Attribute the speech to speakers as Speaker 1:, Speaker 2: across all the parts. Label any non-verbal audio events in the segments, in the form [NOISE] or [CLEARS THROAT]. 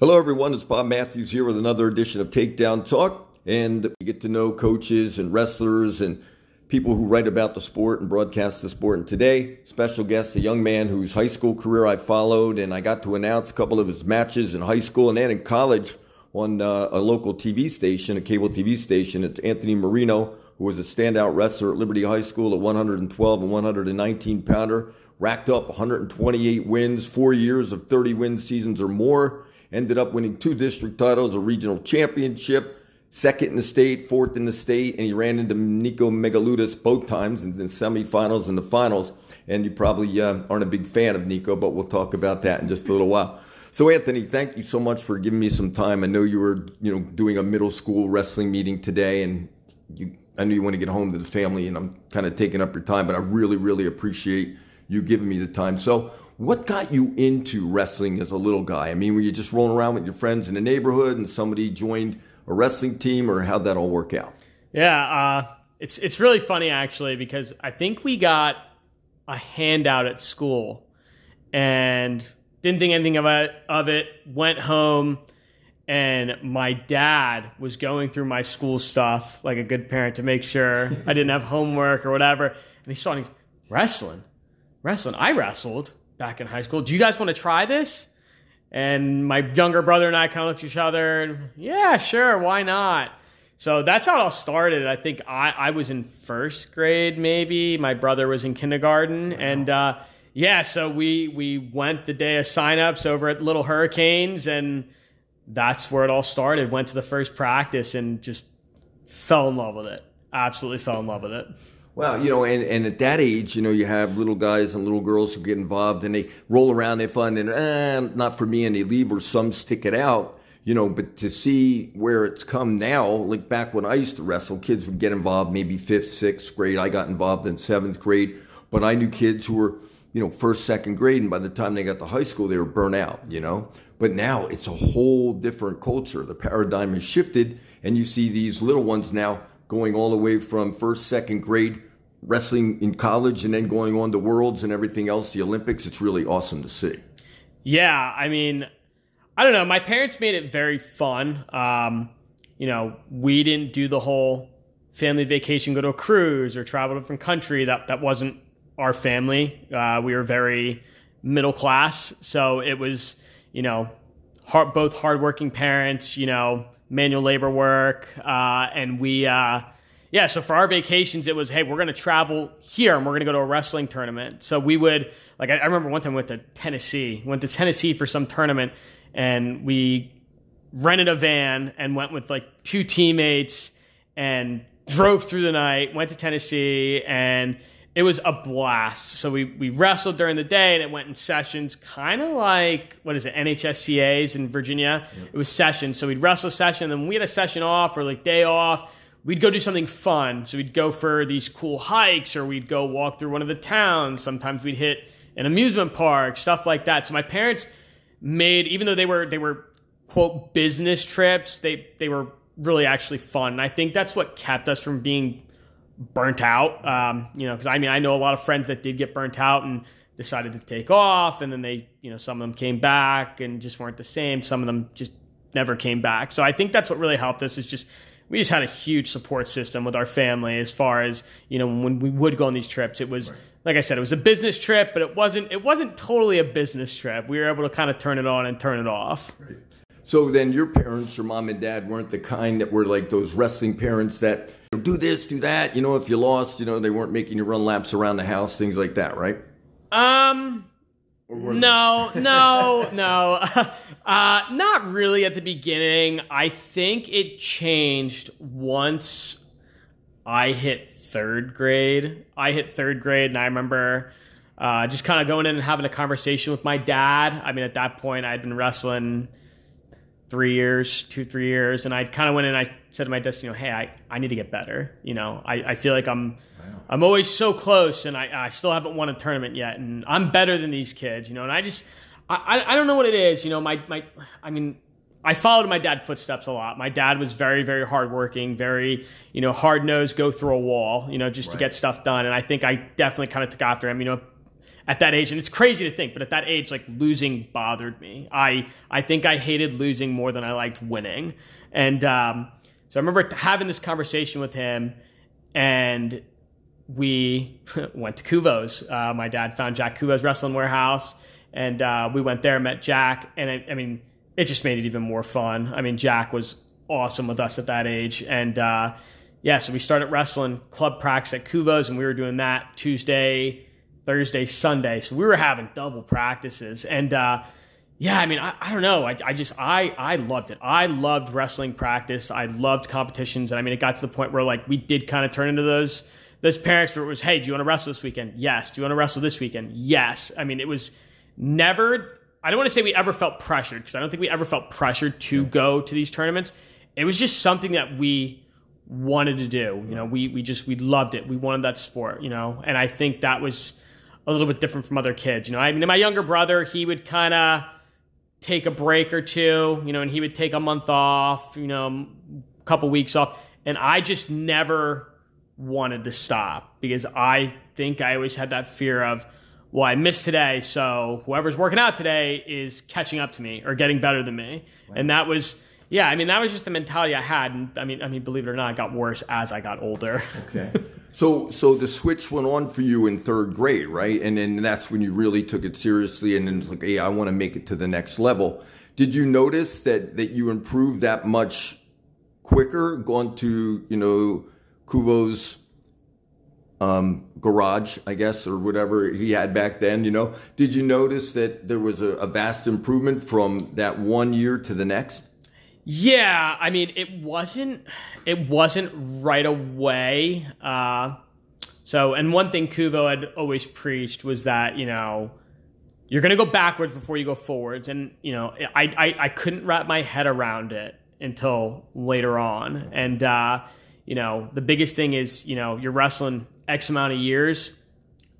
Speaker 1: Hello, everyone. It's Bob Matthews here with another edition of Takedown Talk. And we get to know coaches and wrestlers and people who write about the sport and broadcast the sport. And today, special guest, a young man whose high school career I followed, and I got to announce a couple of his matches in high school and then in college on uh, a local TV station, a cable TV station. It's Anthony Marino, who was a standout wrestler at Liberty High School, a 112 and 119 pounder, racked up 128 wins, four years of 30 win seasons or more ended up winning two district titles, a regional championship, second in the state, fourth in the state, and he ran into Nico Megaludis both times in the semifinals and the finals. And you probably uh, aren't a big fan of Nico, but we'll talk about that in just a little while. So, Anthony, thank you so much for giving me some time. I know you were, you know, doing a middle school wrestling meeting today, and you, I knew you want to get home to the family, and I'm kind of taking up your time, but I really, really appreciate you giving me the time. So, what got you into wrestling as a little guy? I mean, were you just rolling around with your friends in the neighborhood and somebody joined a wrestling team, or how'd that all work out?
Speaker 2: Yeah, uh, it's it's really funny actually because I think we got a handout at school and didn't think anything of it. Of it, went home, and my dad was going through my school stuff like a good parent to make sure I didn't have homework or whatever. And he saw me wrestling, wrestling. I wrestled back in high school. Do you guys want to try this? And my younger brother and I kind of looked at each other and, yeah, sure, why not? So that's how it all started. I think I, I was in first grade, maybe. My brother was in kindergarten. Wow. And uh, yeah, so we, we went the day of signups over at Little Hurricanes, and that's where it all started. Went to the first practice and just fell in love with it. Absolutely fell in love with it.
Speaker 1: Well, you know, and, and at that age, you know, you have little guys and little girls who get involved and they roll around, they fun, and eh, not for me, and they leave, or some stick it out, you know. But to see where it's come now, like back when I used to wrestle, kids would get involved maybe fifth, sixth grade. I got involved in seventh grade, but I knew kids who were, you know, first, second grade, and by the time they got to high school, they were burnt out, you know. But now it's a whole different culture. The paradigm has shifted, and you see these little ones now going all the way from first, second grade, wrestling in college, and then going on to worlds and everything else, the Olympics. It's really awesome to see.
Speaker 2: Yeah, I mean, I don't know. My parents made it very fun. Um, you know, we didn't do the whole family vacation, go to a cruise or travel to a different country. That that wasn't our family. Uh, we were very middle class, so it was you know hard, both hardworking parents. You know, manual labor work, uh, and we, uh, yeah. So for our vacations, it was, hey, we're going to travel here and we're going to go to a wrestling tournament. So we would, like, I, I remember one time we went to Tennessee, went to Tennessee for some tournament, and we rented a van and went with like two teammates and drove through the night, went to Tennessee, and it was a blast. So we, we wrestled during the day and it went in sessions, kind of like, what is it, NHSCAs in Virginia? Yep. It was sessions. So we'd wrestle a session, and then we had a session off or like day off. We'd go do something fun. So we'd go for these cool hikes or we'd go walk through one of the towns. Sometimes we'd hit an amusement park, stuff like that. So my parents made, even though they were, they were quote business trips, they, they were really actually fun. And I think that's what kept us from being burnt out. Um, you know, because I mean, I know a lot of friends that did get burnt out and decided to take off, and then they, you know, some of them came back and just weren't the same. Some of them just never came back. So I think that's what really helped us is just we just had a huge support system with our family as far as you know when we would go on these trips. It was right. like I said, it was a business trip, but it wasn't it wasn't totally a business trip. We were able to kind of turn it on and turn it off.
Speaker 1: Right. So then your parents, your mom and dad, weren't the kind that were like those wrestling parents that do this, do that. You know, if you lost, you know, they weren't making you run laps around the house, things like that, right?
Speaker 2: Um, no, no, [LAUGHS] no. [LAUGHS] Uh, not really at the beginning. I think it changed once I hit third grade. I hit third grade, and I remember uh, just kind of going in and having a conversation with my dad. I mean, at that point, I'd been wrestling three years, two, three years. And I kind of went in and I said to my desk, you know, hey, I, I need to get better. You know, I, I feel like I'm, wow. I'm always so close and I, I still haven't won a tournament yet. And I'm better than these kids, you know, and I just, I, I don't know what it is. You know, my, my, I mean, I followed my dad's footsteps a lot. My dad was very, very hardworking, very, you know, hard nosed, go through a wall, you know, just right. to get stuff done. And I think I definitely kind of took after him. You know, at that age, and it's crazy to think, but at that age, like losing bothered me. I I think I hated losing more than I liked winning, and um, so I remember having this conversation with him, and we [LAUGHS] went to Cuvo's. Uh, my dad found Jack Cuvo's Wrestling Warehouse, and uh, we went there, met Jack, and I, I, mean, it just made it even more fun. I mean, Jack was awesome with us at that age, and uh, yeah, so we started wrestling club practice at Cuvo's, and we were doing that Tuesday, Thursday, Sunday. So we were having double practices, and uh, yeah, I mean, I, I don't know. I, I just I I loved it. I loved wrestling practice. I loved competitions, and I mean, it got to the point where like we did kind of turn into those those parents where it was, hey, do you want to wrestle this weekend? Yes. Do you want to wrestle this weekend? Yes. I mean, it was never. I don't want to say we ever felt pressured because I don't think we ever felt pressured to go to these tournaments. It was just something that we wanted to do. You know, we we just we loved it. We wanted that sport. You know, and I think that was a little bit different from other kids. You know, I mean, my younger brother, he would kind of take a break or two. You know, and he would take a month off. You know, a couple weeks off, and I just never wanted to stop because I think I always had that fear of, well, I missed today, so whoever's working out today is catching up to me or getting better than me. Right. And that was, yeah, I mean, that was just the mentality I had. And I mean, I mean, believe it or not, it got worse as I got older.
Speaker 1: Okay. [LAUGHS] So, so the switch went on for you in third grade, right? And then that's when you really took it seriously, and then it's like, hey, I want to make it to the next level. Did you notice that that you improved that much quicker, going to you know Cuvo's um, garage, I guess, or whatever he had back then, you know. Did you notice that there was a, a, vast improvement from that one year to the next?
Speaker 2: Yeah, I mean, it wasn't it wasn't right away. Uh, so, and one thing Cuvo had always preached was that you know you're going to go backwards before you go forwards, and you know I, I I couldn't wrap my head around it until later on, and. Uh, you know, the biggest thing is, you know, you're wrestling X amount of years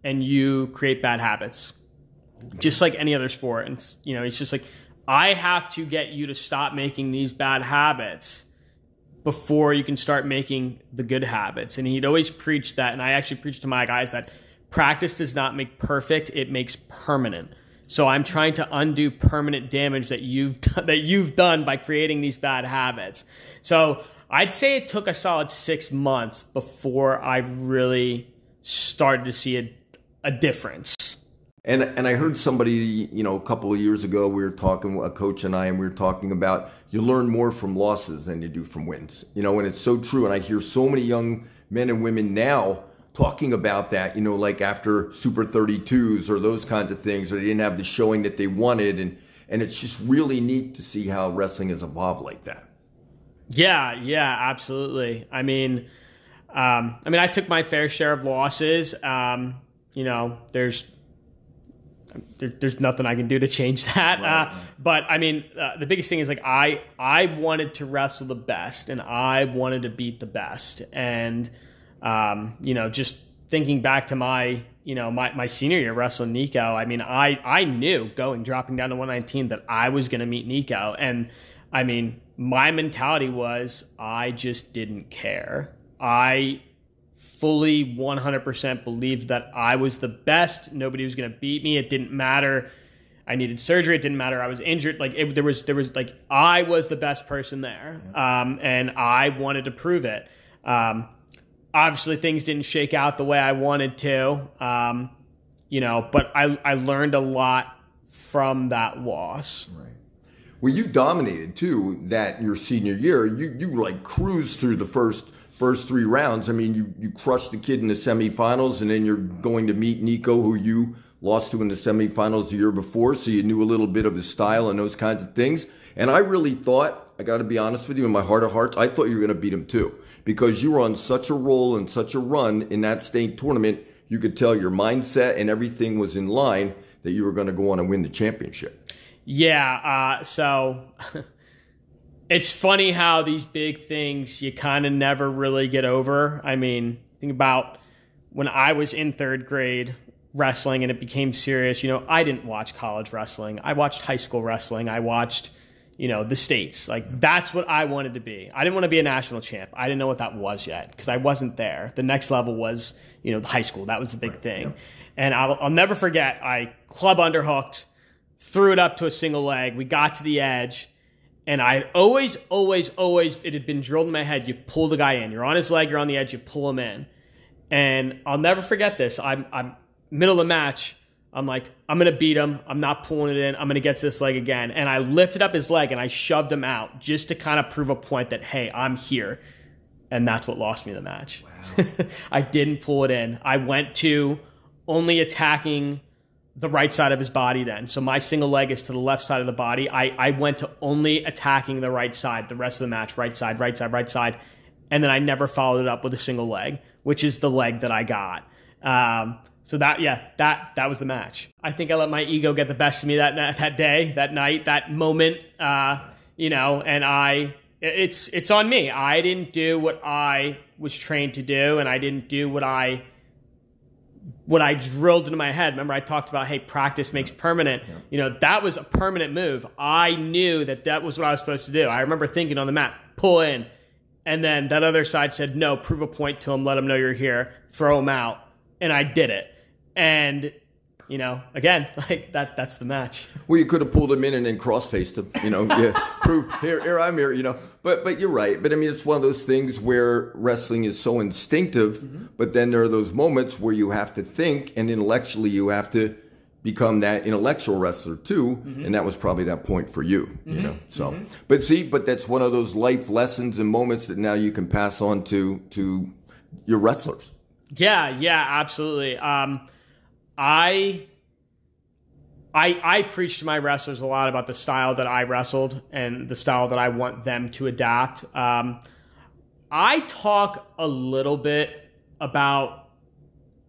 Speaker 2: and you create bad habits, just like any other sport. And, you know, it's just like, I have to get you to stop making these bad habits before you can start making the good habits. And he'd always preach that. And I actually preached to my guys that practice does not make perfect, it makes permanent. So I'm trying to undo permanent damage that you've done, [LAUGHS] that you've done by creating these bad habits. So I'd say it took a solid six months before I really started to see a, a difference.
Speaker 1: And and I heard somebody, you know, a couple of years ago, we were talking, a coach and I, and we were talking about you learn more from losses than you do from wins. You know, and it's so true. And I hear so many young men and women now talking about that, you know, like after Super 32s or those kinds of things, or they didn't have the showing that they wanted. And, and it's just really neat to see how wrestling has evolved like that.
Speaker 2: Yeah, yeah, absolutely. I mean, um, I mean, I took my fair share of losses. Um, you know, there's there, there's nothing I can do to change [LAUGHS] that. Right, uh, But I mean, uh, the biggest thing is like I I wanted to wrestle the best, and I wanted to beat the best, and um, you know, just thinking back to my you know my, my senior year wrestling Nico. I mean, I I knew going dropping down to 119 that I was going to meet Nico, and I mean, my mentality was I just didn't care. I fully 100% believed that I was the best. Nobody was going to beat me. It didn't matter. I needed surgery. It didn't matter. I was injured. Like it, there was, there was like I was the best person there, um, and I wanted to prove it. Um, obviously, things didn't shake out the way I wanted to, um, you know. But I, I learned a lot from that loss.
Speaker 1: Right. Well, you dominated too that your senior year. You you like cruised through the first first three rounds. I mean, you you crushed the kid in the semifinals, and then you're going to meet Nico, who you lost to in the semifinals the year before, so you knew a little bit of his style and those kinds of things. And I really thought, I got to be honest with you, in my heart of hearts, I thought you were going to beat him too, because you were on such a roll and such a run in that state tournament. You could tell your mindset and everything was in line that you were going to go on and win the championship.
Speaker 2: Yeah. Uh, so [LAUGHS] it's funny how these big things you kind of never really get over. I mean, think about when I was in third grade wrestling and it became serious. You know, I didn't watch college wrestling. I watched high school wrestling. I watched, you know, the states. Like that's what I wanted to be. I didn't want to be a national champ. I didn't know what that was yet because I wasn't there. The next level was, you know, the high school. That was the big right, thing. Yeah. And I'll, I'll never forget. I club underhooked, threw it up to a single leg. We got to the edge, and I always, always, always. It had been drilled in my head. You pull the guy in. You're on his leg. You're on the edge. You pull him in. And I'll never forget this. I'm, I'm middle of the match. I'm like, I'm gonna beat him. I'm not pulling it in. I'm gonna get to this leg again. And I lifted up his leg and I shoved him out just to kind of prove a point that hey, I'm here. And that's what lost me the match. Wow. [LAUGHS] I didn't pull it in. I went to only attacking the right side of his body then. So my single leg is to the left side of the body. I, I went to only attacking the right side the rest of the match, right side, right side, right side. And then I never followed it up with a single leg, which is the leg that I got. Um, so that yeah, that that was the match. I think I let my ego get the best of me that that day, that night, that moment. Uh, you know, and I it's it's on me. I didn't do what I was trained to do, and I didn't do what I what I drilled into my head. Remember, I talked about hey, practice makes permanent. Yeah. You know, that was a permanent move. I knew that that was what I was supposed to do. I remember thinking on the mat, pull in, and then that other side said no, prove a point to him, let him know you're here, throw him out, and I did it and you know, again, [LAUGHS] like that that's the match. [LAUGHS]
Speaker 1: Well, you could have pulled him in and then cross faced him, you know, yeah, [LAUGHS] prove here, here I'm here, you know. But but you're right. But I mean it's one of those things where wrestling is so instinctive, mm-hmm. but then there are those moments where you have to think and intellectually you have to become that intellectual wrestler too, mm-hmm. and that was probably that point for you, mm-hmm. you know. So mm-hmm. but see, but that's one of those life lessons and moments that now you can pass on to to your wrestlers.
Speaker 2: Yeah, yeah, absolutely. Um I I I preach to my wrestlers a lot about the style that I wrestled and the style that I want them to adapt. Um, I talk a little bit about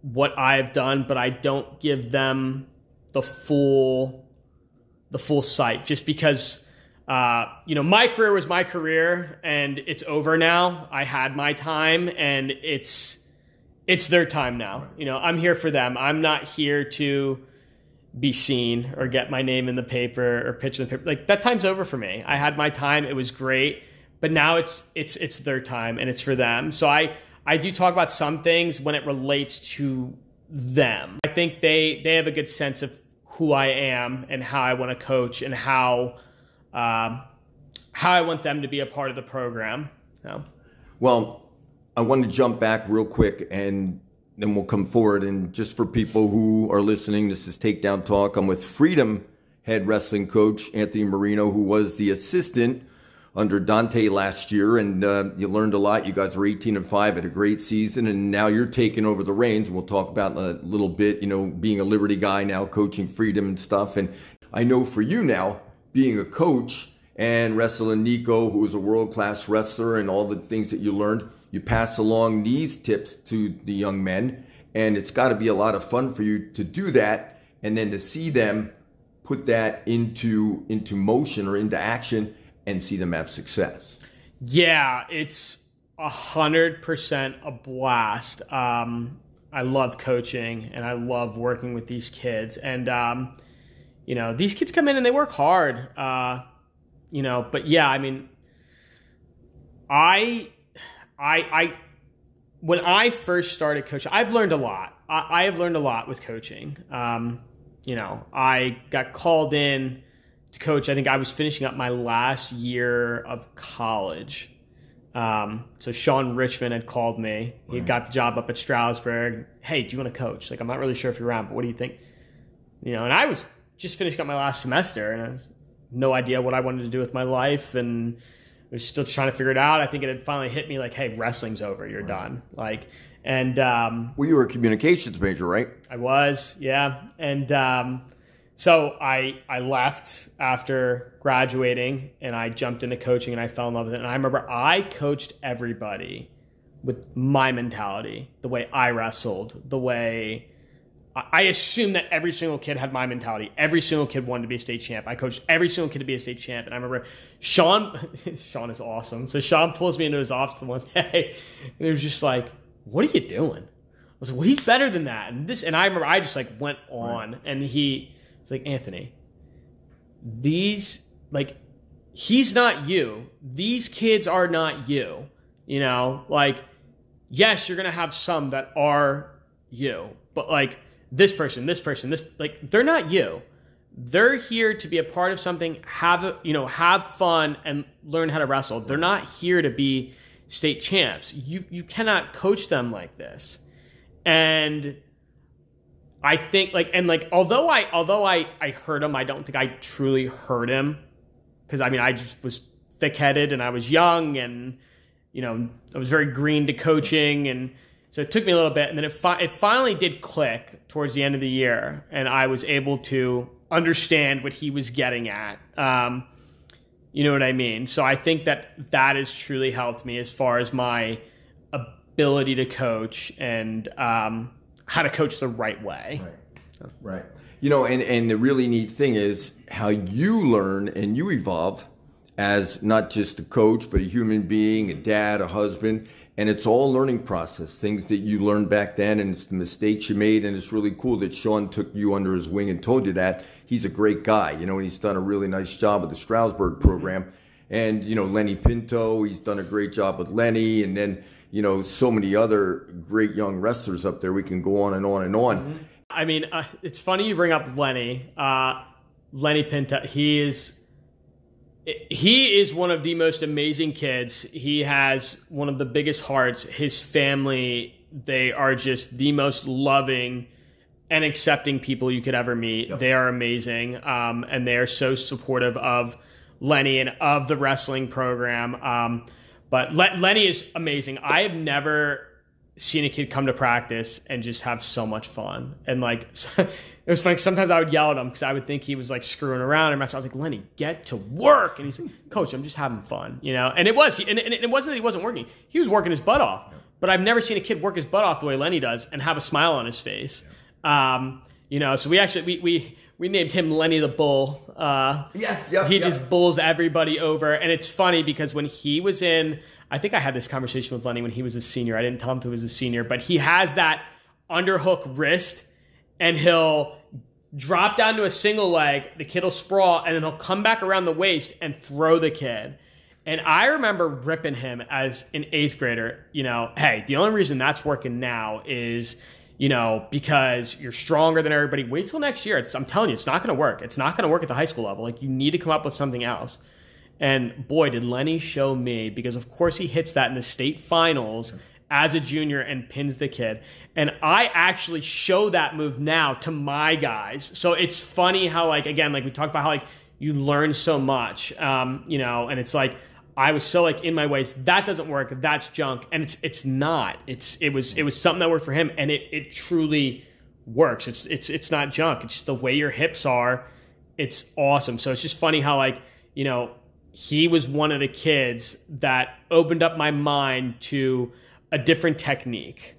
Speaker 2: what I've done, but I don't give them the full the full sight just because uh, you know my career was my career and it's over now. I had my time and it's it's their time now. You know, I'm here for them. I'm not here to be seen or get my name in the paper or pitch in the paper. Like that time's over for me. I had my time. It was great, but now it's it's it's their time and it's for them. So I I do talk about some things when it relates to them. I think they they have a good sense of who I am and how I want to coach and how um, how I want them to be a part of the program. So.
Speaker 1: Well, I want to jump back real quick and then we'll come forward. And just for people who are listening, this is Takedown Talk. I'm with Freedom head wrestling coach Anthony Marino, who was the assistant under Dante last year, and uh, you learned a lot. You guys were 18 and five, had a great season, and now you're taking over the reins. And we'll talk about a little bit, you know, being a Liberty guy now, coaching Freedom and stuff. And I know for you now, being a coach and wrestling Nico, who was a world class wrestler, and all the things that you learned you pass along these tips to the young men, and it's got to be a lot of fun for you to do that, and then to see them put that into into motion or into action and see them have success.
Speaker 2: Yeah, it's a hundred percent a blast. Um, I love coaching and I love working with these kids, and um, you know these kids come in and they work hard. Uh, you know, but yeah, I mean, I I, I when I first started coaching, I've learned a lot. I, I have learned a lot with coaching. Um, you know, I got called in to coach. I think I was finishing up my last year of college. Um, so Sean Richmond had called me. He right. got the job up at Stroudsburg. Hey, do you want to coach? Like, I'm not really sure if you're around, but what do you think? You know, and I was just finishing up my last semester and I had no idea what I wanted to do with my life and was still trying to figure it out. I think it had finally hit me like, hey, wrestling's over. You're right. done. Like, and um,
Speaker 1: well, you were a communications major, right?
Speaker 2: I was, yeah. And um, so I I left after graduating, and I jumped into coaching, and I fell in love with it. And I remember I coached everybody with my mentality, the way I wrestled, the way I assume that every single kid had my mentality. Every single kid wanted to be a state champ. I coached every single kid to be a state champ. And I remember Sean, [LAUGHS] Sean is awesome. So Sean pulls me into his office the one [LAUGHS] day, and it was just like, "What are you doing?" I was like, "Well, he's better than that." And this, and I remember I just like went on, right. and he was like, "Anthony, these like he's not you. These kids are not you. You know, like, yes, you're going to have some that are you, but like this person, this person, this, like, they're not you. They're here to be a part of something, have, you know, have fun and learn how to wrestle. They're not here to be state champs. You, you cannot coach them like this. And I think like, and like, although I, although I, I heard him, I don't think I truly heard him because I mean, I just was thick headed and I was young and, you know, I was very green to coaching. And so it took me a little bit. And then it, fi- it finally did click towards the end of the year. And I was able to understand what he was getting at. Um, you know what I mean? So I think that that has truly helped me as far as my ability to coach and um, how to coach the right way.
Speaker 1: Right. Right. You know, and, and the really neat thing is how you learn and you evolve as not just a coach, but a human being, a dad, a husband. And it's all learning process, things that you learned back then, and it's the mistakes you made. And it's really cool that Sean took you under his wing and told you that. He's a great guy, you know, and he's done a really nice job with the Stroudsburg program. And, you know, Lenny Pinto, he's done a great job with Lenny. And then, you know, so many other great young wrestlers up there. We can go on and on and on.
Speaker 2: I mean, uh, it's funny you bring up Lenny. Uh, Lenny Pinto, he is he is one of the most amazing kids. He has one of the biggest hearts. His family, they are just the most loving and accepting people you could ever meet. Yep. They are amazing, um, and they are so supportive of Lenny and of the wrestling program. Um, but Le- Lenny is amazing. I have never seen a kid come to practice and just have so much fun. And like, [LAUGHS] it was funny. Sometimes I would yell at him because I would think he was like screwing around. And I was like, Lenny, get to work. And he's like, Coach, I'm just having fun, you know. And it was, and it wasn't that he wasn't working. He was working his butt off. But I've never seen a kid work his butt off the way Lenny does and have a smile on his face. Um, you know, so we actually we we we named him Lenny the Bull. Uh,
Speaker 1: yes, yep,
Speaker 2: he
Speaker 1: yep.
Speaker 2: just bulls everybody over, and it's funny because when he was in I think I had this conversation with Lenny when he was a senior. I didn't tell him to he was a senior, but he has that underhook wrist and he'll drop down to a single leg, the kid will sprawl, and then he'll come back around the waist and throw the kid. And I remember ripping him as an eighth grader, you know, hey, the only reason that's working now is, you know, because you're stronger than everybody. Wait till next year. It's, I'm telling you, it's not going to work. It's not going to work at the high school level. Like, you need to come up with something else. And boy, did Lenny show me because, of course, he hits that in the state finals as a junior and pins the kid. And I actually show that move now to my guys. So it's funny how, like, again, like we talked about how, like, you learn so much, um, you know, and it's like, I was so like in my ways that doesn't work that's junk. And it's it's not. It's it was it was something that worked for him and it it truly works. It's it's it's not junk. It's just the way your hips are. It's awesome. So it's just funny how like you know he was one of the kids that opened up my mind to a different technique,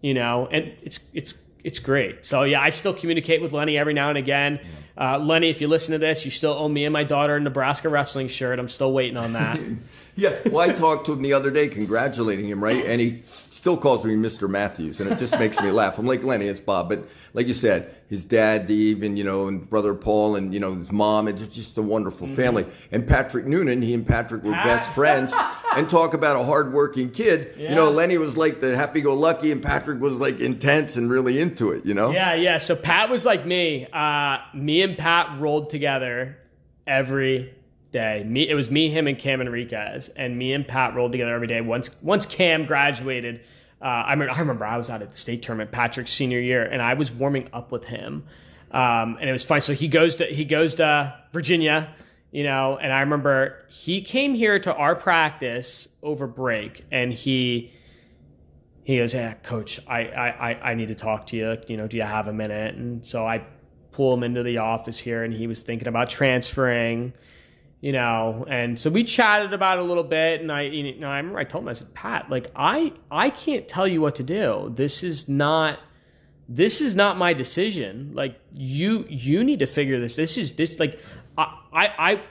Speaker 2: you know, and it's it's it's great. So yeah, I still communicate with Lenny every now and again. Uh, Lenny, if you listen to this, you still owe me and my daughter a Nebraska wrestling shirt. I'm still waiting on that. [LAUGHS]
Speaker 1: yeah, well, I talked to him the other day, congratulating him, right? And he still calls me Mr. Matthews, and it just makes me laugh. I'm like Lenny, it's Bob, but like you said, his dad, Dave, and you know, and brother Paul, and you know, his mom. It's just a wonderful mm-hmm. family. And Patrick Noonan, he and Patrick were best friends. [LAUGHS] and talk about a hardworking kid. Yeah. You know, Lenny was like the happy-go-lucky, and Patrick was like intense and really into it. You know?
Speaker 2: Yeah, yeah. So Pat was like me. Uh, me and Pat rolled together every day. Me, it was me, him, and Cam Enriquez, and me and Pat rolled together every day. Once, once Cam graduated uh, I, remember, I remember I was out at the state tournament Patrick's senior year, and I was warming up with him, um, and it was fun. So he goes to he goes to Virginia, you know, and I remember he came here to our practice over break, and he he goes, "Yeah, coach, I I I need to talk to you. You know, do you have a minute?" And so I pull him into the office here, and he was thinking about transferring you know and so we chatted about it a little bit and i you know i remember i told him i said pat like i i can't tell you what to do. This is not this is not my decision. Like you you need to figure this. This is this like i i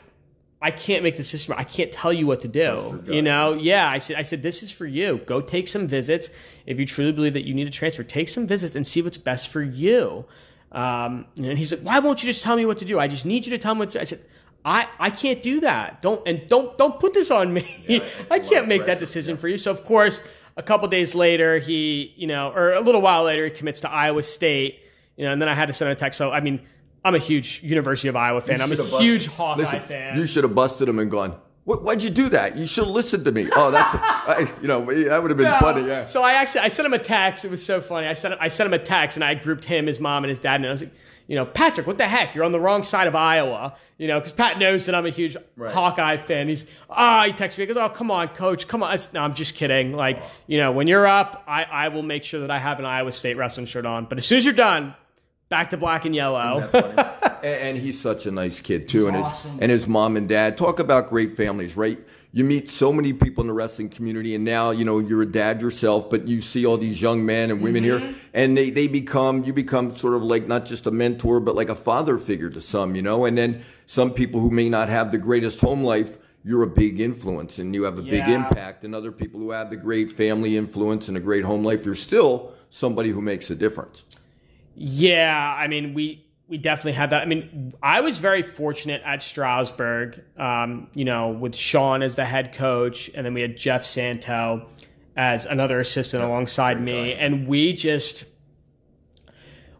Speaker 2: i can't make the decision i can't tell you what to do you know? Yeah i said i said this is for you. Go take some visits. If you truly believe that you need to transfer take some visits and see what's best for you. Um, and he's like why won't you just tell me what to do? I just need you to tell me what to do. i said I, I can't do that. Don't and don't don't put this on me.
Speaker 1: Yeah, [LAUGHS]
Speaker 2: I
Speaker 1: it's a lot
Speaker 2: can't make that decision
Speaker 1: yeah.
Speaker 2: for you. So of course, a couple days later, he you know, or a little while later, he commits to Iowa State. You know, and then I had to send a text. So I mean, I'm a huge University of Iowa fan. I'm a
Speaker 1: busted-
Speaker 2: huge Hawkeye
Speaker 1: Listen,
Speaker 2: fan.
Speaker 1: You should have busted him and gone. Why'd you do that? You should have listened to me. Oh, that's [LAUGHS] I, you know that would have been
Speaker 2: No.
Speaker 1: funny. Yeah.
Speaker 2: So I actually I sent him a text. It was so funny. I sent I sent him a text and I grouped him, his mom, and his dad. And I was like, you know, Patrick, what the heck? You're on the wrong side of Iowa. You know, because Pat knows that I'm a huge
Speaker 1: Right.
Speaker 2: Hawkeye fan. He's ah, he texts me. He goes, oh come on, coach, come on. I said, no, I'm just kidding. Like you know, when you're up, I I will make sure that I have an Iowa State wrestling shirt on. But as soon as you're done, back to black and yellow. [LAUGHS]
Speaker 1: and, and he's such a nice kid too, and his and his mom and dad. Talk about great families, right? You meet so many people in the wrestling community, and now you know you're a dad yourself, but you see all these young men and women
Speaker 2: Mm-hmm.
Speaker 1: here, and they they become you become sort of like not just a mentor, but like a father figure to some, you know. And then some people who may not have the greatest home life. You're a big influence and you have a big impact. And other people who have the great family influence and a great home life, you're still somebody who makes a difference.
Speaker 2: Yeah, I mean, we we definitely had that. I mean, I was very fortunate at Stroudsburg, um, you know, with Sean as the head coach, and then we had Jeff Santo as another assistant alongside me, and we just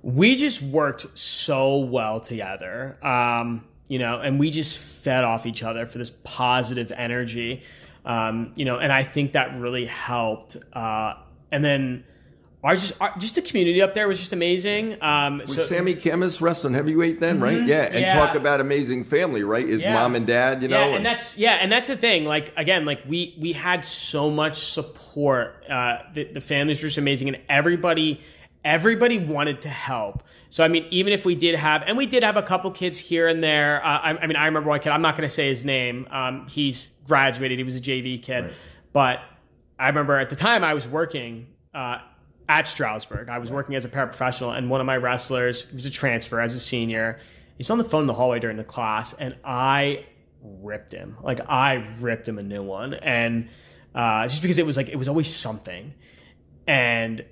Speaker 2: we just worked so well together. Um, you know, and we just fed off each other for this positive energy. Um, you know, and I think that really helped. Uh, and then just our, just the community up there was just amazing. Um,
Speaker 1: Was
Speaker 2: so
Speaker 1: Sammy Camus wrestling heavyweight then, right? Yeah, and
Speaker 2: Yeah.
Speaker 1: talk about amazing family, right? His
Speaker 2: Yeah.
Speaker 1: mom and dad, you know.
Speaker 2: yeah, and that's yeah, and that's the thing. Like again, like we we had so much support. Uh, the the families were just amazing, and everybody everybody wanted to help. So I mean, even if we did have, and we did have a couple kids here and there. Uh, I, I mean, I remember one kid. I'm not going to say his name. Um, he's graduated. He was a JV kid,
Speaker 1: Right.
Speaker 2: but I remember at the time I was working. Uh, at Stroudsburg, I was working as a paraprofessional, and one of my wrestlers was a transfer as a senior. He's on the phone in the hallway during the class, and I ripped him. Like I ripped him a new one, and uh, just because it was like it was always something. And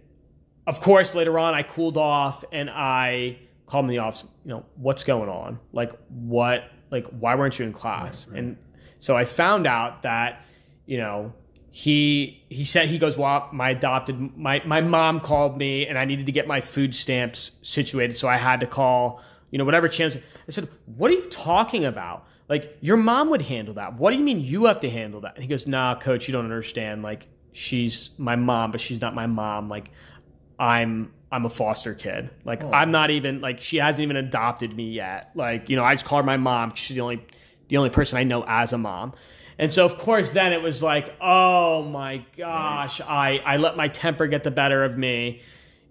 Speaker 2: of course, later on, I cooled off and I called him in the office. You know, what's going on? Like what? Like why weren't you in class? And so I found out that you know he he said he goes well my adopted my my mom called me and I needed to get my food stamps situated so I had to call you know whatever channels. I said what are you talking about? Like your mom would handle that. What do you mean you have to handle that? And he goes nah coach you don't understand. Like she's my mom but she's not my mom. Like I'm I'm a foster kid. Like oh. I'm not even like she hasn't even adopted me yet. Like you know I just call her my mom. She's the only the only person I know as a mom and so, of course, then it was like, oh my gosh, I, I let my temper get the better of me.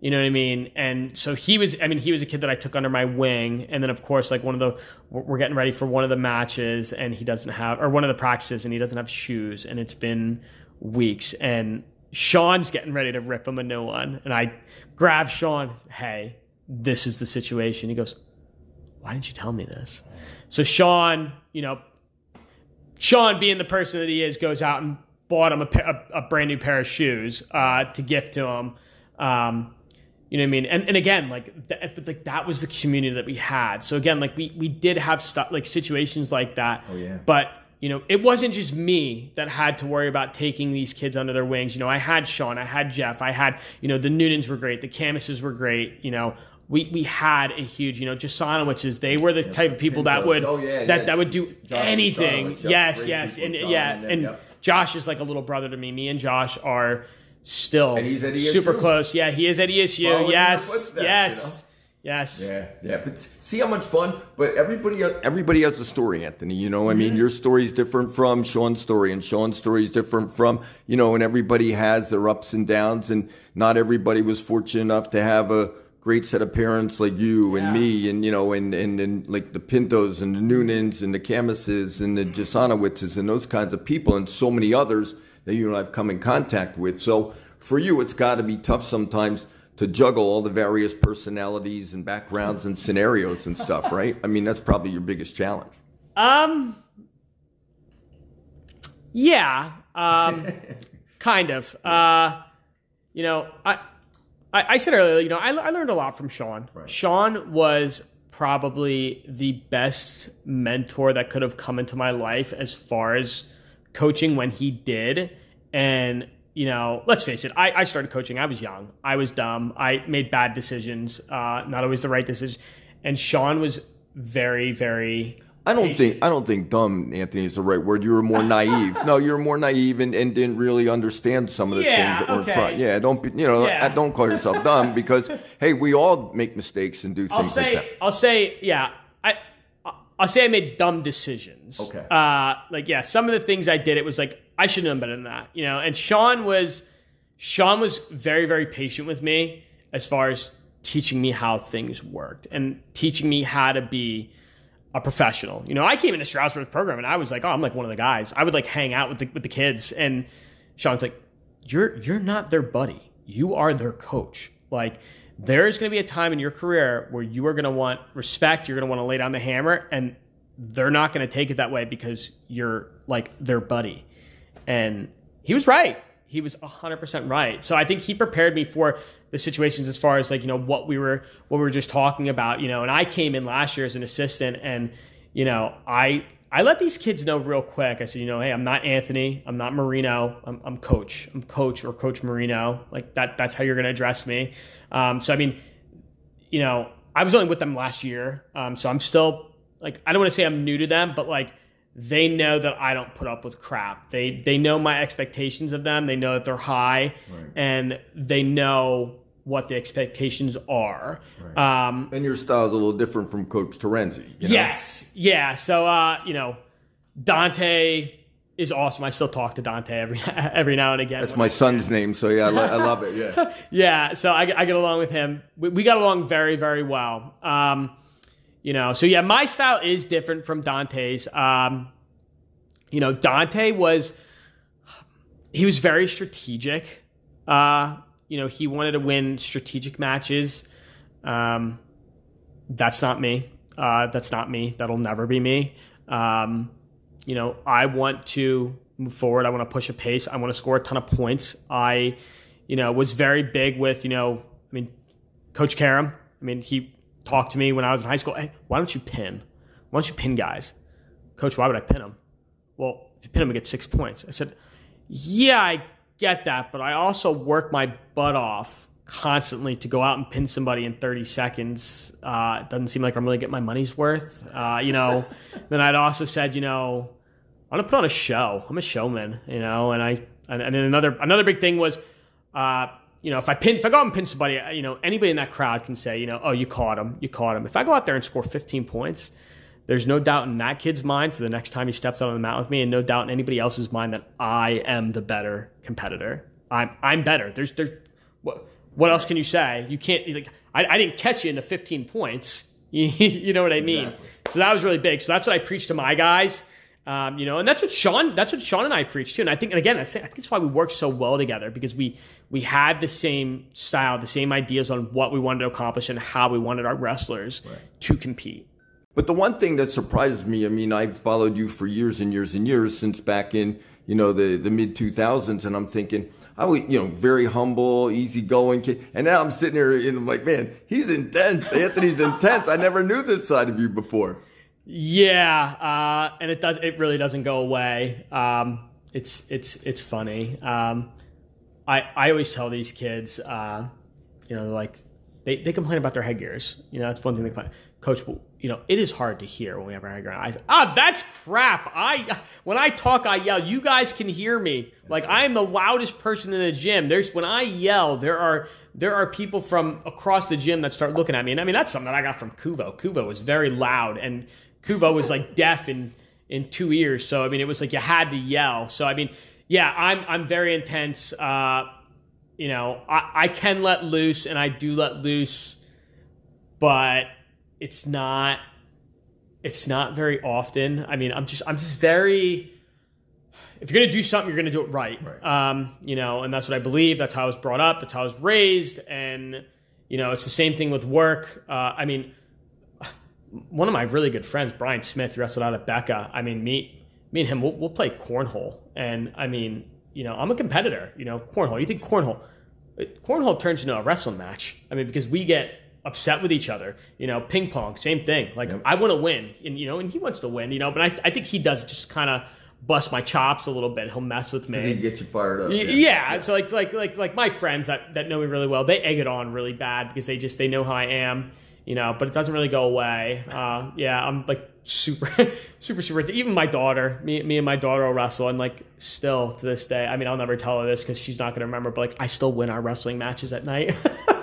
Speaker 2: You know what I mean? And so he was, I mean, he was a kid that I took under my wing. And then, of course, like one of the, we're getting ready for one of the matches and he doesn't have, or one of the practices and he doesn't have shoes. And it's been weeks. And Sean's getting ready to rip him a new one. And I grab Sean, hey, this is the situation. He goes, why didn't you tell me this? So Sean, you know, Sean, being the person that he is, goes out and bought him a, a, a brand new pair of shoes uh, to gift to him. Um, you know what I mean? And and again, like that, like that was the community that we had. So again, like we we did have stuff like situations like that.
Speaker 1: Oh, yeah.
Speaker 2: But you know, it wasn't just me that had to worry about taking these kids under their wings. You know, I had Sean, I had Jeff, I had you know the Noonans were great, the Camises were great. You know. We, we had a huge, you know, Jasanowiczes. They were the type of people that would
Speaker 1: Oh, yeah,
Speaker 2: that,
Speaker 1: yeah.
Speaker 2: that would do
Speaker 1: Josh
Speaker 2: anything. Yes, yes, and
Speaker 1: John
Speaker 2: yeah,
Speaker 1: and them,
Speaker 2: and
Speaker 1: yep.
Speaker 2: Josh is like a little brother to me. Me and Josh are still
Speaker 1: And he's at
Speaker 2: super close. Yeah, he is at ESU.
Speaker 1: Following your
Speaker 2: yes,
Speaker 1: footsteps,
Speaker 2: yes, yes.
Speaker 1: Yeah, yeah, but see how much fun. But everybody, everybody has a story, Anthony. You know, I mean, your story is different from Sean's story, and Sean's story is different from you know, and everybody has their ups and downs, and not everybody was fortunate enough to have a great set of parents like you and me, and you know, and and and like the Pintos and the Noonans and the Camises and the Jasanowiczes and those kinds of people, and so many others that you and I've come in contact with. So for you, it's got to be tough sometimes to juggle all the various personalities and backgrounds and scenarios and stuff, [LAUGHS] right? I mean, that's probably your biggest challenge.
Speaker 2: Um. Yeah. Um. [LAUGHS] kind of. Uh. You know, I, I, I said earlier, you know, I, I learned a lot from Sean. Sean was probably the best mentor that could have come into my life as far as coaching when he did. And, you know, let's face it, I, I started coaching. I was young. I was dumb. I made bad decisions, uh, not always the right decision. And Sean was very, very
Speaker 1: I don't think I don't think dumb, Anthony, is the right word. You were more naive. no, you were more naive and, and didn't really understand some of the
Speaker 2: Yeah,
Speaker 1: things that were
Speaker 2: okay.
Speaker 1: in front. Yeah, don't be, you know,
Speaker 2: Yeah.
Speaker 1: don't call yourself dumb [LAUGHS] because hey, we all make mistakes and do
Speaker 2: I'll
Speaker 1: things
Speaker 2: say,
Speaker 1: like that.
Speaker 2: I'll say, yeah, I, I'll say I made dumb decisions.
Speaker 1: Okay.
Speaker 2: Uh, like yeah, some of the things I did, it was like I should have done better than that, you know. And Sean was, Sean was very, very patient with me as far as teaching me how things worked and teaching me how to be a professional. You know, I came into Stroudsburg program and I was like, oh, I'm like one of the guys. I would like hang out with the with the kids, and Sean's like, you're you're not their buddy. You are their coach. Like there's going to be a time in your career where you are going to want respect. You're going to want to lay down the hammer, and they're not going to take it that way because you're like their buddy. And he was right. He was 100% right. So I think he prepared me for the situations as far as like, you know, what we were what we were just talking about, you know, and I came in last year as an assistant and you know, I I let these kids know real quick. I said, you know, hey, I'm not Anthony, I'm not Marino, I'm, I'm coach. I'm coach or coach Marino. Like that that's how you're going to address me. Um, so I mean, you know, I was only with them last year. Um, so I'm still like I don't want to say I'm new to them, but like they know that I don't put up with crap. They they know my expectations of them. They know that they're high, and they know what the expectations are. Um,
Speaker 1: And your style is a little different from Coach Terenzi. You know?
Speaker 2: Yes, yeah. So uh, you know, Dante is awesome. I still talk to Dante every [LAUGHS] every now and again.
Speaker 1: That's my
Speaker 2: I-
Speaker 1: son's name, so yeah, I, lo- I love it. Yeah. [LAUGHS]
Speaker 2: yeah, so I, I get along with him. We, we got along very, very well. Um, you know, so yeah, my style is different from Dante's. Um, you know, Dante was he was very strategic. Uh, you know, he wanted to win strategic matches. Um, that's not me. Uh, that's not me. That'll never be me. Um, you know, I want to move forward. I want to push a pace. I want to score a ton of points. I, you know, was very big with, you know, I mean, Coach Karam. I mean, he talked to me when I was in high school. Hey, why don't you pin? Why don't you pin guys? Coach, why would I pin them? Well, if you pin them, you get six points. I said, yeah, I get that, but I also work my butt off constantly to go out and pin somebody in 30 seconds. Uh, it doesn't seem like I'm really getting my money's worth. Uh, you know, [LAUGHS] then I'd also said, you know, I want to put on a show. I'm a showman, you know, and I and, and then another another big thing was, uh, you know, if I pin if I go out and pin somebody, uh, you know, anybody in that crowd can say, you know, oh, you caught him, you caught him. If I go out there and score 15 points, there's no doubt in that kid's mind for the next time he steps out on the mat with me, and no doubt in anybody else's mind that I am the better competitor. I'm I'm better. There's there's what what else can you say? You can't like I, I didn't catch you into 15 points. [LAUGHS] You, you know what I mean? So that was really big. So that's what I preach to my guys. Um, you know, and that's what Sean that's what Sean and I preach too. And I think and again, I think I think it's why we work so well together because we we had the same style, the same ideas on what we wanted to accomplish and how we wanted our wrestlers to compete.
Speaker 1: But the one thing that surprises me, I mean, I've followed you for years and years and years since back in, you know, the, the mid 2000s, and I'm thinking, I was, you know, very humble, easygoing kid. And now I'm sitting here and I'm like, man, he's intense. Anthony's [LAUGHS] intense. I never knew this side of you before.
Speaker 2: Yeah, uh, and it does. It really doesn't go away. Um, it's it's it's funny. Um, I I always tell these kids, uh, you know, like they, they complain about their headgears. You know, that's one thing they complain. Coach, you know, it is hard to hear when we have our headgear. on. I say, ah, that's crap. I when I talk, I yell. You guys can hear me. Like I am the loudest person in the gym. There's when I yell, there are there are people from across the gym that start looking at me. And I mean, that's something that I got from Cuvo. Cuvo was very loud, and Cuvo was like deaf in in two ears. So I mean, it was like you had to yell. So I mean, yeah, I'm I'm very intense. Uh, you know, I, I can let loose, and I do let loose, but it's not it's not very often. I mean, I'm just I'm just very. If you're gonna do something, you're gonna do it right. Um, you know, and that's what I believe. That's how I was brought up. That's how I was raised, and you know, it's the same thing with work. Uh, I mean, one of my really good friends, Brian Smith, wrestled out at Becca. I mean, me, me and him, we'll, we'll play cornhole, and I mean, you know, I'm a competitor. You know, cornhole. You think cornhole? Cornhole turns into a wrestling match. I mean, because we get upset with each other. You know, ping pong, same thing. Like
Speaker 1: Yep.
Speaker 2: I want to win, and you know, and he wants to win. You know, but I, I think he does just kind of bust my chops a little bit. He'll mess with me.
Speaker 1: He gets you fired up.
Speaker 2: Y- Yeah. So like like like like my friends that, that know me really well, they egg it on really bad because they just they know how I am, you know. But it doesn't really go away. Uh, yeah, I'm like super [LAUGHS] super super. Even my daughter, me me and my daughter will wrestle, and like still to this day, I mean, I'll never tell her this because she's not gonna remember. But like, I still win our wrestling matches at night. [LAUGHS]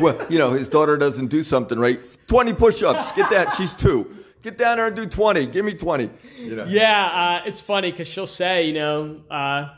Speaker 1: Well, you know, his daughter doesn't do something right. 20 push ups. Get that. [LAUGHS] She's two. Get down there and do 20. Give me 20. You know?
Speaker 2: Yeah, uh, it's funny because she'll say, you know, uh,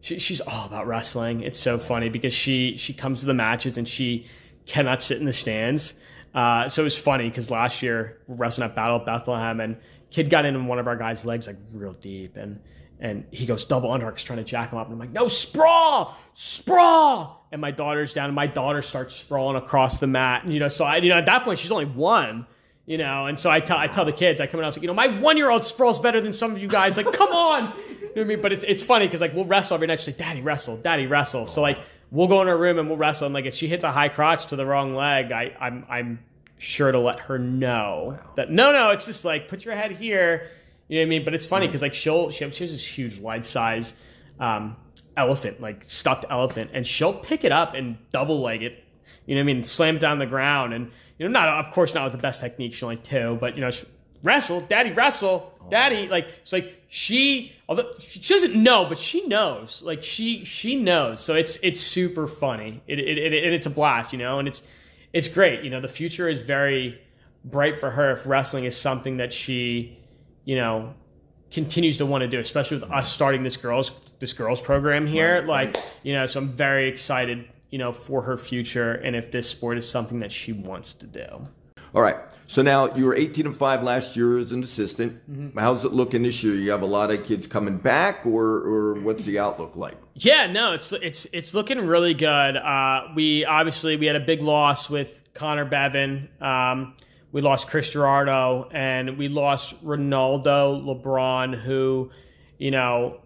Speaker 2: she, she's all about wrestling. It's so funny because she she comes to the matches and she cannot sit in the stands. Uh, so it was funny because last year we're wrestling at Battle of Bethlehem and kid got in one of our guys' legs like real deep and and he goes double underhooks trying to jack him up and I'm like no sprawl sprawl and my daughter's down and my daughter starts sprawling across the mat and you know so I you know at that point she's only one you know, and so I tell I tell the kids, I come in, I was like, you know, my one year old sprawls better than some of you guys. Like, come on, [LAUGHS] you know what I mean? But it's it's funny because like we'll wrestle every night. She's like, Daddy wrestle, Daddy wrestle. So like we'll go in her room and we'll wrestle. And like if she hits a high crotch to the wrong leg, I I'm I'm sure to let her know that no no, it's just like put your head here. You know what I mean? But it's funny because like she'll she has, she has this huge life size um, elephant, like stuffed elephant, and she'll pick it up and double leg it you know what I mean? Slam it down the ground. And, you know, not, of course, not with the best technique. She's only two, but, you know, she, wrestle, daddy, wrestle, daddy. Like, it's like she, although she doesn't know, but she knows. Like, she, she knows. So it's, it's super funny. It, it, it, and it's a blast, you know, and it's, it's great. You know, the future is very bright for her if wrestling is something that she, you know, continues to want to do, especially with us starting this girls this girls program here.
Speaker 1: Right,
Speaker 2: like, you know, so I'm very excited, you know, for her future and if this sport is something that she wants to do.
Speaker 1: All right. So now you were 18 and 5 last year as an assistant.
Speaker 2: Mm-hmm.
Speaker 1: How's it looking this year? You have a lot of kids coming back, or, or what's the outlook like?
Speaker 2: Yeah, no, it's it's it's looking really good. Uh, we obviously we had a big loss with Connor Bevin. Um, we lost Chris Gerardo, and we lost Ronaldo LeBron, who, you know,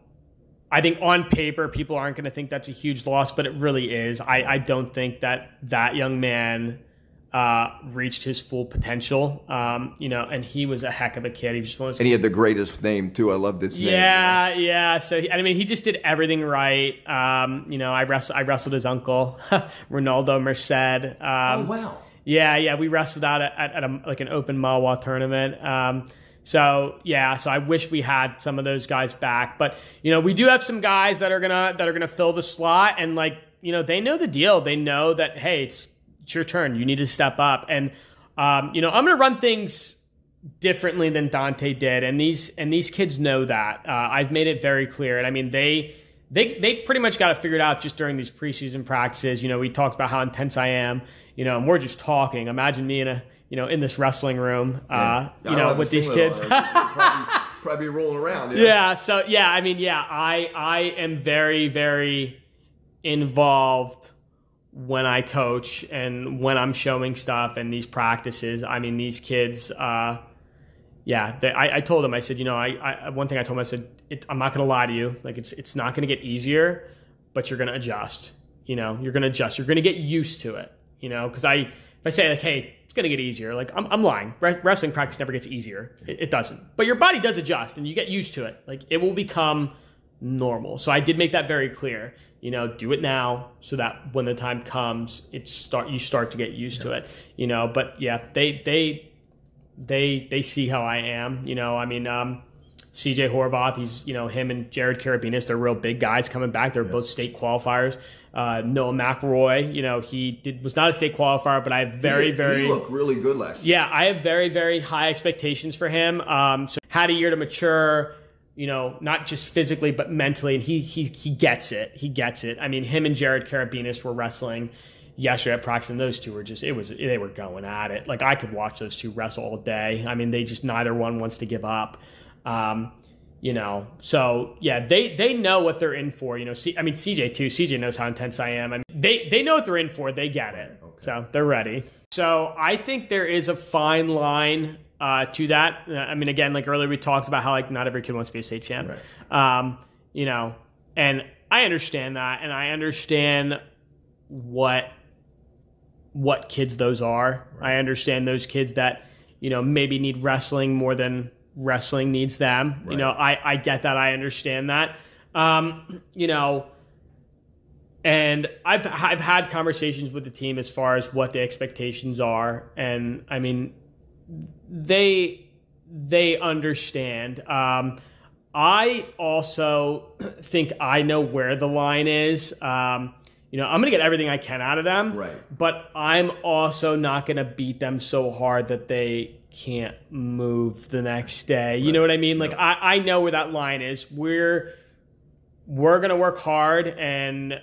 Speaker 2: I think on paper people aren't going to think that's a huge loss, but it really is. I, I don't think that that young man uh, reached his full potential. Um, you know, and he was a heck of a kid. He just was
Speaker 1: And he had the greatest name, too. I love this name.
Speaker 2: yeah, yeah. So he- I mean, he just did everything right. Um, you know, I wrestled, I wrestled his uncle, [LAUGHS] Ronaldo Merced. Um,
Speaker 1: Oh, wow.
Speaker 2: yeah, yeah. We wrestled out at, at, at a, like an open MAWA tournament. Um, so yeah, so I wish we had some of those guys back, but you know, we do have some guys that are gonna that are gonna fill the slot, and like you know, they know the deal. They know that hey, it's it's your turn. You need to step up, and um, you know, I'm gonna run things differently than Dante did, and these and these kids know that. Uh, I've made it very clear, and I mean they. They, they pretty much got it figured out just during these preseason practices. You know, we talked about how intense I am. You know, and we're just talking. Imagine me in a you know in this wrestling room. Uh, you know, with these kids. [LAUGHS]
Speaker 1: probably, probably rolling around.
Speaker 2: yeah. So yeah, I mean, yeah, I I am very very involved when I coach and when I'm showing stuff and these practices. I mean, these kids. Uh, yeah, they, I, I told them. I said, you know, I, I one thing I told them. I said, it, I'm not going to lie to you. Like, it's it's not going to get easier, but you're going to adjust. You know, you're going to adjust. You're going to get used to it. You know, because I if I say like, hey, it's going to get easier, like I'm, I'm lying. Re- Wrestling practice never gets easier. It, it doesn't. But your body does adjust, and you get used to it. Like it will become normal. So I did make that very clear. You know, do it now so that when the time comes, it start you start to get used to it. You know, but yeah, they they they they see how I am. You know, I mean, um, CJ Horvath, he's you know him and Jared Karabinas, they're real big guys coming back. They're both state qualifiers. Uh, Noah McRoy, you know, he did was not a state qualifier, but I have very
Speaker 1: He-
Speaker 2: very
Speaker 1: He looked really good last year.
Speaker 2: yeah, I have very, very high expectations for him. Um, so had a year to mature, you know, not just physically but mentally, and he he he gets it. He gets it. I mean, him and Jared Karabinas were wrestling yesterday at Prox, and those two were just it was they were going at it. Like I could watch those two wrestle all day. I mean, they just neither one wants to give up. Um, you know, so yeah, they they know what they're in for. You know, C, I mean CJ too. CJ knows how intense I am. I mean, they they know what they're in for. They get it, so they're ready. So I think there is a fine line uh, to that. Uh, I mean, again, like earlier we talked about how like not every kid wants to be a state champ. Um, you know, and I understand that, and I understand what what kids those are. I understand those kids that you know maybe need wrestling more than wrestling needs them.
Speaker 1: Right.
Speaker 2: You know, I I get that. I understand that. Um, you know, and I've I've had conversations with the team as far as what the expectations are, and I mean, they they understand. Um, I also [CLEARS THROAT] think I know where the line is. Um, you know, I'm going to get everything I can out of them,
Speaker 1: Right.
Speaker 2: but I'm also not going to beat them so hard that they can't move the next day. You know what I mean? Like I, I know where that line is. We're we're gonna work hard and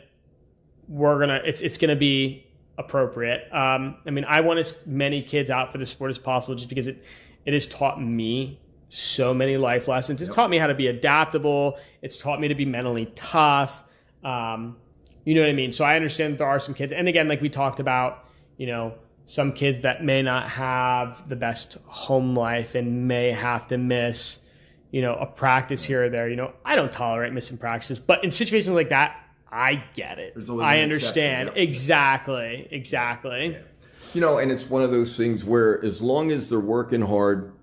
Speaker 2: we're gonna it's it's gonna be appropriate. Um, I mean, I want as many kids out for the sport as possible, just because it it has taught me so many life lessons. It's taught me how to be adaptable. It's taught me to be mentally tough. Um, you know what I mean? So I understand that there are some kids, and again, like we talked about, you know, some kids that may not have the best home life and may have to miss, you know, a practice here or there. You know, I don't tolerate missing practices, but in situations like that, I get it. I understand
Speaker 1: exception, yeah.
Speaker 2: exactly, exactly.
Speaker 1: You know, and it's one of those things where as long as they're working hard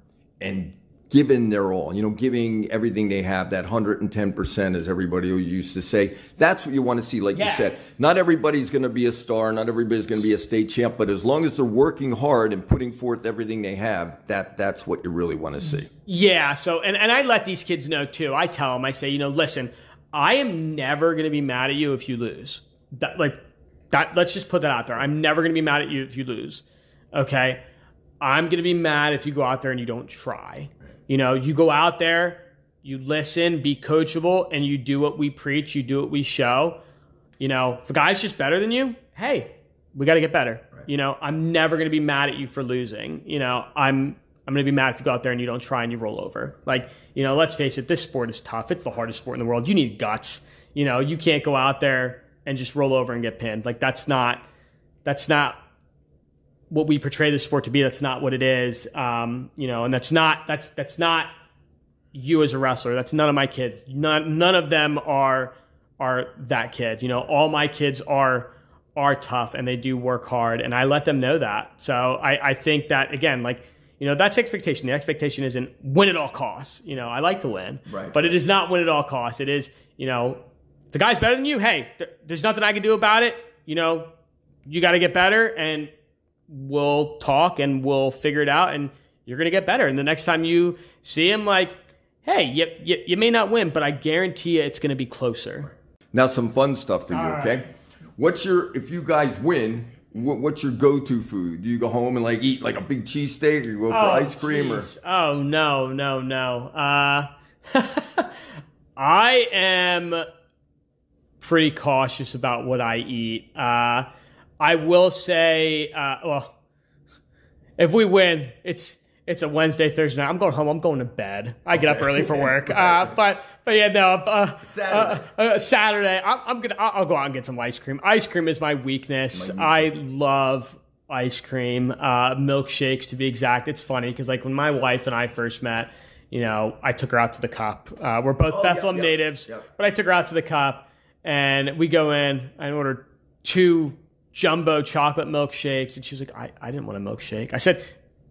Speaker 1: and giving their all, you know, giving everything they have, that 110%, as everybody used to say, that's what you want to see. Like
Speaker 2: Yes.
Speaker 1: you said, not everybody's going to be a star, not everybody's going to be a state champ, but as long as they're working hard and putting forth everything they have, that that's what you really want to see.
Speaker 2: Yeah. So, and, and I let these kids know too. I tell them, I say, you know, listen, I am never going to be mad at you if you lose. That, like, that, let's just put that out there. I'm never going to be mad at you if you lose. Okay. I'm going to be mad if you go out there and you don't try. You know, you go out there, you listen, be coachable, and you do what we preach, you do what we show. You know, if a guy's just better than you, hey, we got to get better. You know, I'm never going to be mad at you for losing. You know, I'm I'm going to be mad if you go out there and you don't try and you roll over. Like, you know, let's face it, this sport is tough. It's the hardest sport in the world. You need guts. You know, you can't go out there and just roll over and get pinned. Like that's not that's not what we portray the sport to be. That's not what it is. Um, you know, and that's not that's that's not you as a wrestler. That's none of my kids. None none of them are are that kid. You know, all my kids are are tough and they do work hard, and I let them know that. So I, I think that again, like you know, that's expectation. The expectation isn't win at all costs. You know, I like to win,
Speaker 1: Right.
Speaker 2: but it is not win at all costs. It is you know, the guy's better than you. Hey, th- there's nothing I can do about it. You know, you got to get better, and we'll talk and we'll figure it out, and you're gonna get better. And the next time you see him, like, hey, you, you, you may not win, but I guarantee you it's gonna be closer.
Speaker 1: Now, some fun stuff for you, okay? What's your, if you guys win, what, what's your go to food? Do you go home and like eat like a big cheesesteak or you go for ice cream or?
Speaker 2: Oh no, no, no. Uh, [LAUGHS] I am pretty cautious about what I eat. Uh, I will say, uh, well, if we win, it's it's a Wednesday, Thursday night. I'm going home. I'm going to bed. I get up early for [LAUGHS] work. Uh, but but yeah, no. Uh,
Speaker 1: Saturday.
Speaker 2: Uh, uh, Saturday. I'm, I'm gonna. I'll, I'll go out and get some ice cream. Ice cream is my weakness. I love ice cream, uh, milkshakes to be exact. It's funny because like when my wife and I first met, you know, I took her out to the cup. Uh, we're both
Speaker 1: Oh,
Speaker 2: Bethlehem
Speaker 1: yep,
Speaker 2: natives,
Speaker 1: yep.
Speaker 2: but I took her out to the cup, and we go in. I ordered two jumbo chocolate milkshakes, and she was like, "I, I didn't want a milkshake." I said.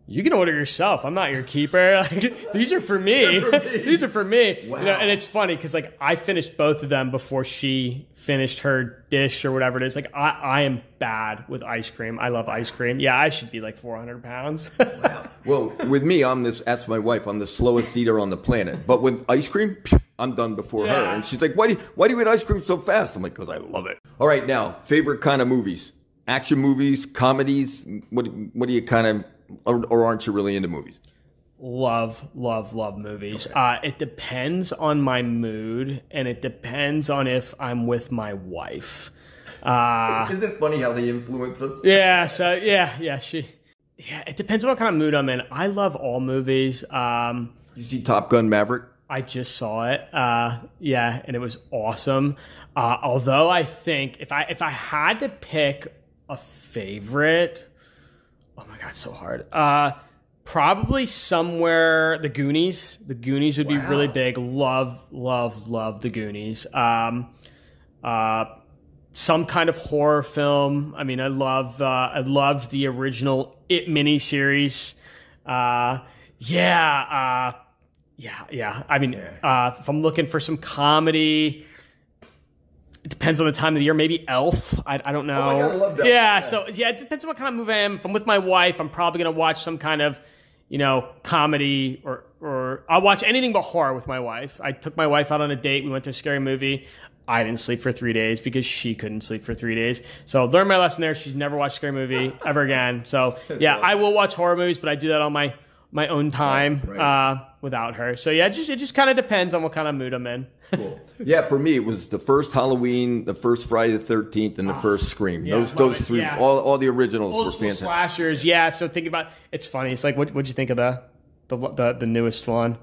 Speaker 2: You can order yourself. I'm not your keeper. [LAUGHS] Like, these are for me. [LAUGHS] these are for me. You know,
Speaker 1: Wow.
Speaker 2: and it's funny because like I finished both of them before she finished her dish or whatever it is. Like I, I am bad with ice cream. I love ice cream. Yeah, I should be like 400 pounds. [LAUGHS] wow.
Speaker 1: Well, with me, I'm this. Ask my wife. I'm the slowest eater on the planet. But with ice cream, I'm done before her. And she's like, "Why do you, why do you eat ice cream so fast?" I'm like, "Cause I love it." All right, now favorite kind of movies: action movies, comedies. What what do you kind of, or, or aren't you really into movies?
Speaker 2: love, love, love movies. Uh, it depends on my mood, and it depends on if I'm with my wife. Uh, [LAUGHS]
Speaker 1: Isn't it funny how they influence us?
Speaker 2: yeah. So yeah, yeah. She. Yeah, it depends on what kind of mood I'm in. I love all movies. Um,
Speaker 1: You see Top Gun Maverick?
Speaker 2: I just saw it. Uh, yeah, and it was awesome. Uh, although I think if I if I had to pick a favorite, oh my god, so hard. Uh, probably somewhere the Goonies. The Goonies would be really big. Love, love, love the Goonies. Um, uh, some kind of horror film. I mean, I love uh, I love the original It miniseries. Uh, yeah, uh, yeah, yeah. I mean, uh, if I'm looking for some comedy, it depends on the time of the year. Maybe Elf. I, I don't know.
Speaker 1: Oh God, I love that.
Speaker 2: Yeah,
Speaker 1: Yeah.
Speaker 2: so yeah, it depends on what kind of movie I am. If I'm with my wife, I'm probably gonna watch some kind of, you know, comedy or or I'll watch anything but horror with my wife. I took my wife out on a date. We went to a scary movie. I didn't sleep for three days because she couldn't sleep for three days. So learned my lesson there. She's never watched a scary movie ever again. So [LAUGHS] yeah, I will watch horror movies, but I do that on my my own time
Speaker 1: Right, right.
Speaker 2: uh, without her. So yeah, it just it just kind of depends on what kind of mood I'm in. [LAUGHS]
Speaker 1: Cool. Yeah, for me, it was the first Halloween, the first Friday the Thirteenth, and the first Scream.
Speaker 2: Ah, yeah,
Speaker 1: those those
Speaker 2: it.
Speaker 1: three,
Speaker 2: Yeah.
Speaker 1: all, all the originals
Speaker 2: Old
Speaker 1: were fantastic.
Speaker 2: slashers, yeah. So thinking about it's funny. It's like what what'd you think of the the the, the newest one?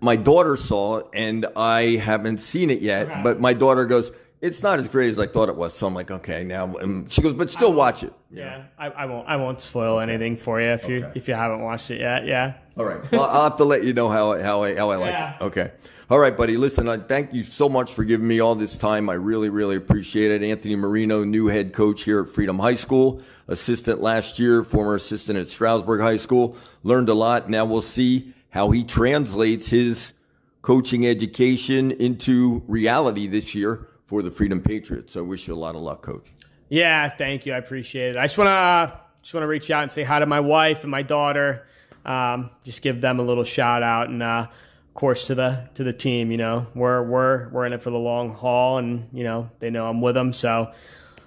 Speaker 1: My daughter saw it, and I haven't seen it yet.
Speaker 2: Okay.
Speaker 1: But my daughter goes, "It's not as great as I thought it was." So I'm like, "Okay, now." And she goes, "But still watch it."
Speaker 2: Yeah, I, I won't I won't spoil anything for you if you if you haven't watched it yet. Yeah.
Speaker 1: All right. Well, I'll have to let you know how I, how I, how I like
Speaker 2: Yeah.
Speaker 1: it. Okay. All right, buddy. Listen, I thank you so much for giving me all this time. I really, really appreciate it. Anthony Marino, new head coach here at Freedom High School, assistant last year, former assistant at Stroudsburg High School. Learned a lot. Now we'll see how he translates his coaching education into reality this year for the Freedom Patriots. So I wish you a lot of luck, coach.
Speaker 2: Yeah, thank you. I appreciate it. I just want to just want to reach out and say hi to my wife and my daughter. Um, just give them a little shout out and uh, of course to the to the team. You know, we're we're we're in it for the long haul, and you know they know I'm with them. So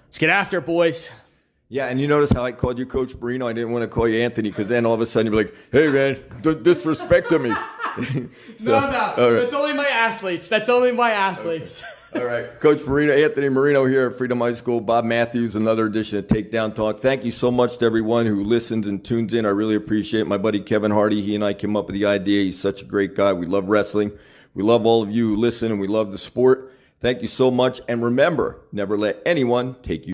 Speaker 2: let's get after it, boys.
Speaker 1: Yeah, and you notice how I called you Coach Marino? I didn't want to call you Anthony because then all of a sudden you'd be like, hey, man, d- disrespect to me. [LAUGHS] So,
Speaker 2: no, no,
Speaker 1: right.
Speaker 2: that's only my athletes. That's only my athletes.
Speaker 1: All right. Coach Marino, Anthony Marino here at Freedom High School. Bob Matthews, another edition of Takedown Talk. Thank you so much to everyone who listens and tunes in. I really appreciate it. My buddy Kevin Hardy, he and I came up with the idea. He's such a great guy. We love wrestling. We love all of you who listen and we love the sport. Thank you so much. And remember, never let anyone take you.